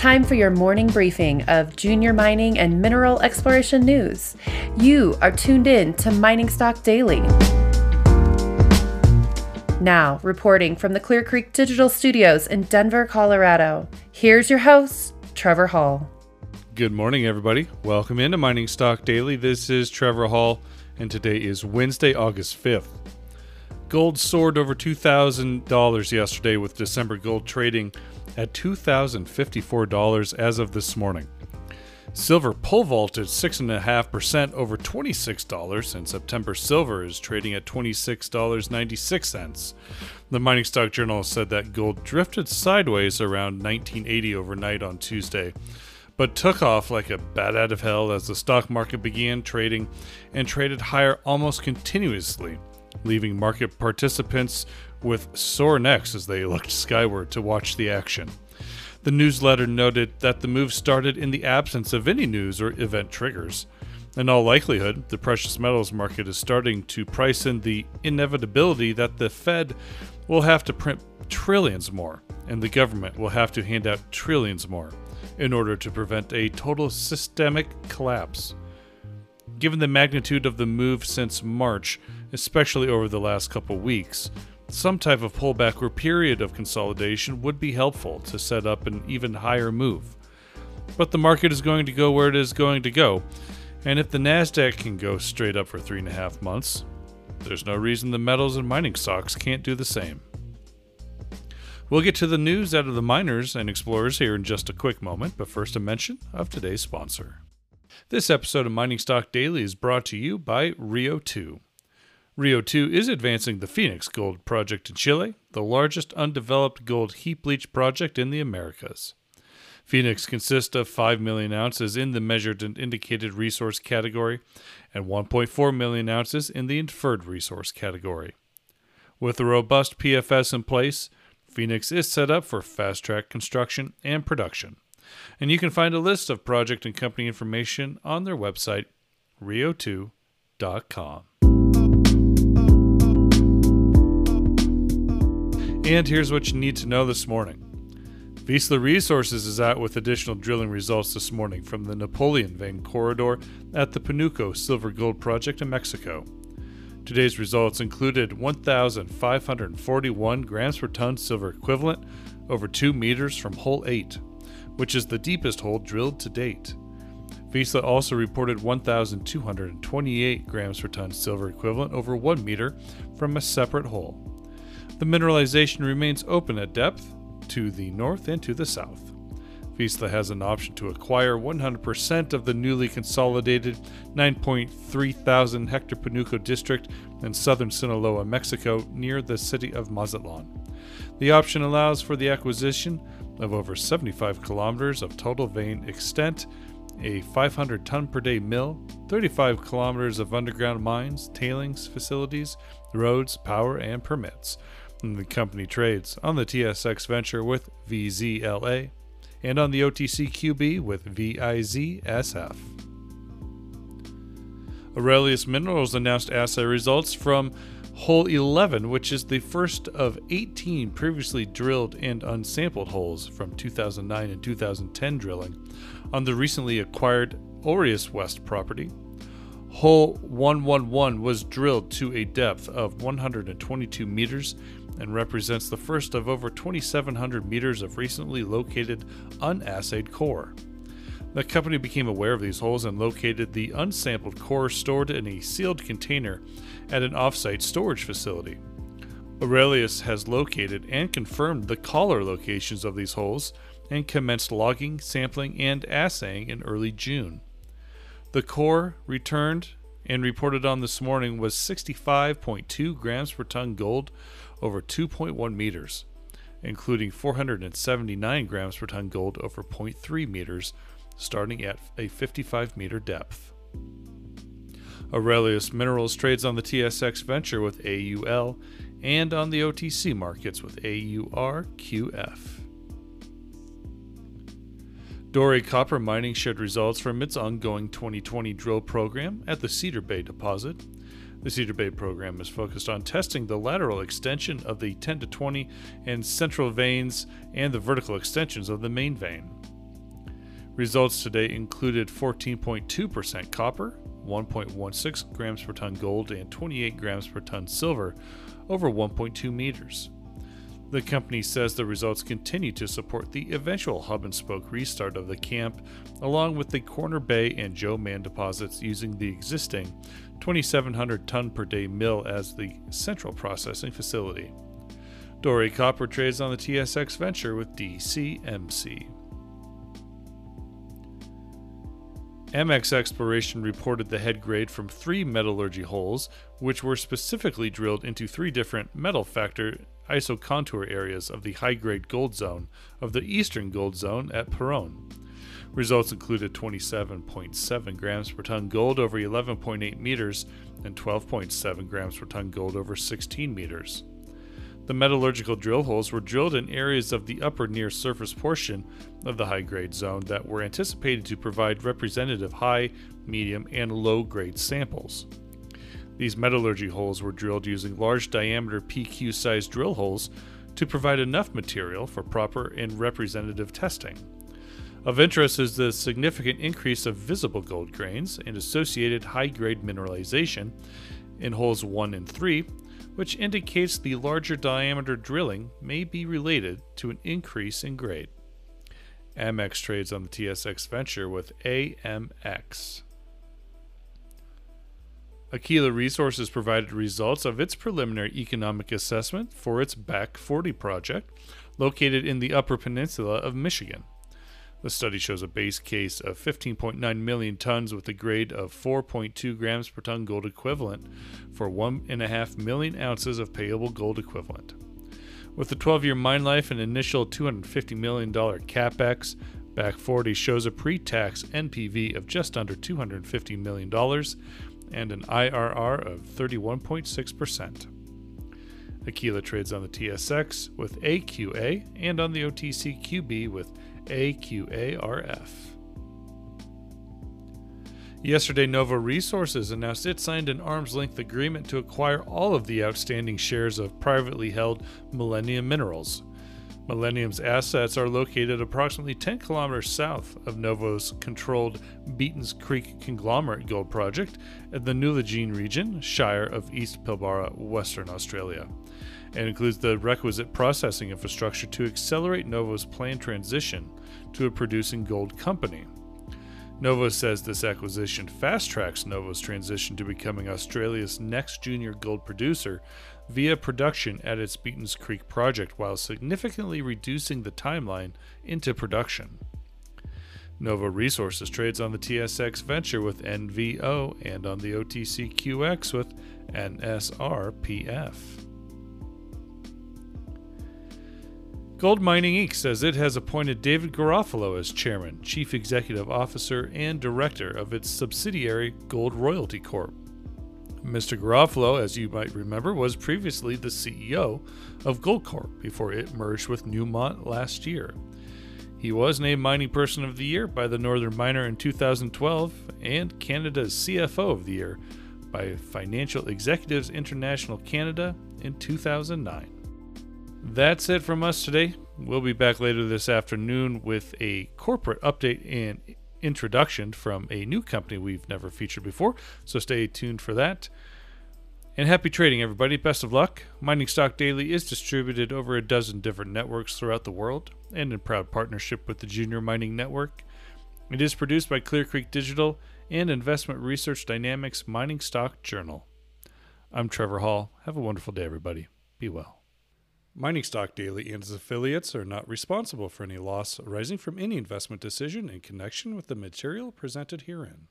time for your morning briefing of junior mining and mineral exploration news. You are tuned in to Mining Stock Daily. Now, reporting from the Clear Creek Digital Studios in Denver, Colorado, here's your host, Trevor Hall. Good morning, everybody. Welcome into Mining Stock Daily. This is Trevor Hall, and today is Wednesday, August 5th. Gold soared over $2,000 yesterday, with December gold trading at $2,054 as of this morning. Silver pole vaulted 6.5% over $26, and September silver is trading at $26.96. The Mining Stock Journal said that gold drifted sideways around 1980 overnight on Tuesday, but took off like a bat out of hell as the stock market began trading and traded higher almost continuously, leaving market participants with sore necks as they looked skyward to watch the action. The newsletter noted that the move started in the absence of any news or event triggers. In all likelihood, the precious metals market is starting to price in the inevitability that the Fed will have to print trillions more, and the government will have to hand out trillions more in order to prevent a total systemic collapse. Given the magnitude of the move since March, especially over the last couple weeks, some type of pullback or period of consolidation would be helpful to set up an even higher move. But the market is going to go where it is going to go, and if the NASDAQ can go straight up for three and a half months, there's no reason the metals and mining stocks can't do the same. We'll get to the news out of the miners and explorers here in just a quick moment, but first a mention of today's sponsor. This episode of Mining Stock Daily is brought to you by Rio 2. Rio 2 is advancing the Phoenix Gold Project in Chile, the largest undeveloped gold heap leach project in the Americas. Phoenix consists of 5 million ounces in the measured and indicated resource category and 1.4 million ounces in the inferred resource category. With a robust PFS in place, Phoenix is set up for fast track construction and production. And you can find a list of project and company information on their website, rio2.com. And here's what you need to know this morning. Vizsla Resources is out with additional drilling results this morning from the Napoleon vein corridor at the Panuco Silver Gold Project in Mexico. Today's results included 1,541 grams per ton silver equivalent over 2 meters from hole 8, which is the deepest hole drilled to date. Vizsla also reported 1,228 grams per ton silver equivalent over 1 meter from a separate hole. The mineralization remains open at depth to the north and to the south. Vizsla has an option to acquire 100% of the newly consolidated 9.3 thousand hectare Panuco district in southern Sinaloa, Mexico, near the city of Mazatlan. The option allows for the acquisition of over 75 kilometers of total vein extent, a 500 ton per day mill, 35 kilometers of underground mines, tailings facilities, roads, power, and permits the company trades on the TSX Venture with VZLA and on the OTCQB with VIZSF. Aurelius Minerals announced assay results from Hole 11, which is the first of 18 previously drilled and unsampled holes from 2009 and 2010 drilling on the recently acquired Aureus West property. Hole 111 was drilled to a depth of 122 meters and represents the first of over 2,700 meters of recently located unassayed core. The company became aware of these holes and located the unsampled core stored in a sealed container at an offsite storage facility. Aurelius has located and confirmed the collar locations of these holes and commenced logging, sampling, and assaying in early June. The core returned and reported on this morning was 65.2 grams per ton gold over 2.1 meters, including 479 grams per ton gold over 0.3 meters, starting at a 55 meter depth. Aurelius Minerals trades on the TSX Venture with AUL and on the OTC markets with AURQF. Doré Copper Mining shared results from its ongoing 2020 drill program at the Cedar Bay deposit the Cedar Bay program is focused on testing the lateral extension of the 10 to 20 and central veins and the vertical extensions of the main vein. Results today included 14.2% copper, 1.16 grams per ton gold, and 28 grams per ton silver over 1.2 meters. The company says the results continue to support the eventual hub and spoke restart of the camp, along with the Corner Bay and Joe Mann deposits using the existing 2,700 ton per day mill as the central processing facility. Doré Copper trades on the TSX Venture with DCMC. Amex Exploration reported the head grade from three metallurgy holes, which were specifically drilled into three different metal factor isocontour areas of the high grade gold zone of the eastern gold zone at Perron. Results included 27.7 grams per ton gold over 11.8 meters and 12.7 grams per ton gold over 16 meters. The metallurgical drill holes were drilled in areas of the upper near surface portion of the high grade zone that were anticipated to provide representative high, medium, and low grade samples. These metallurgy holes were drilled using large diameter PQ sized drill holes to provide enough material for proper and representative testing. Of interest is the significant increase of visible gold grains and associated high grade mineralization in holes 1 and 3 which indicates the larger diameter drilling may be related to an increase in grade. Amex trades on the TSX Venture with AMX. Aquila Resources provided results of its preliminary economic assessment for its Back 40 project, located in the Upper Peninsula of Michigan. The study shows a base case of 15.9 million tons with a grade of 4.2 grams per ton gold equivalent for 1.5 million ounces of payable gold equivalent. With a 12 year mine life and initial $250 million capex, Back 40 shows a pre tax NPV of just under $250 million and an IRR of 31.6%. Aquila trades on the TSX with AQA and on the OTCQB with AQARF. Yesterday, Novo Resources announced it signed an arm's length agreement to acquire all of the outstanding shares of privately held Millennium Minerals. Millennium's assets are located approximately 10 kilometers south of Novo's controlled Beaton's Creek Conglomerate Gold Project in the Nullagine region, Shire of East Pilbara, Western Australia and includes the requisite processing infrastructure to accelerate Novo's planned transition to a producing gold company. Novo says this acquisition fast tracks Novo's transition to becoming Australia's next junior gold producer via production at its Beatons Creek project while significantly reducing the timeline into production. Novo Resources trades on the TSX Venture with NVO and on the OTCQX with NSRPF. Gold Mining Inc. says it has appointed David Garofalo as chairman, chief executive officer, and director of its subsidiary Gold Royalty Corp. Mr. Garofalo, as you might remember, was previously the CEO of Goldcorp before it merged with Newmont last year. He was named Mining Person of the Year by the Northern Miner in 2012 and Canada's CFO of the Year by Financial Executives International Canada in 2009. That's it from us today. We'll be back later this afternoon with a corporate update and introduction from a new company we've never featured before. So stay tuned for that. And happy trading, everybody. Best of luck. Mining Stock Daily is distributed over a dozen different networks throughout the world and in proud partnership with the Junior Mining Network. It is produced by Clear Creek Digital and Investment Research Dynamics Mining Stock Journal. I'm Trevor Hall. Have a wonderful day, everybody. Be well. Mining Stock Daily and its affiliates are not responsible for any loss arising from any investment decision in connection with the material presented herein.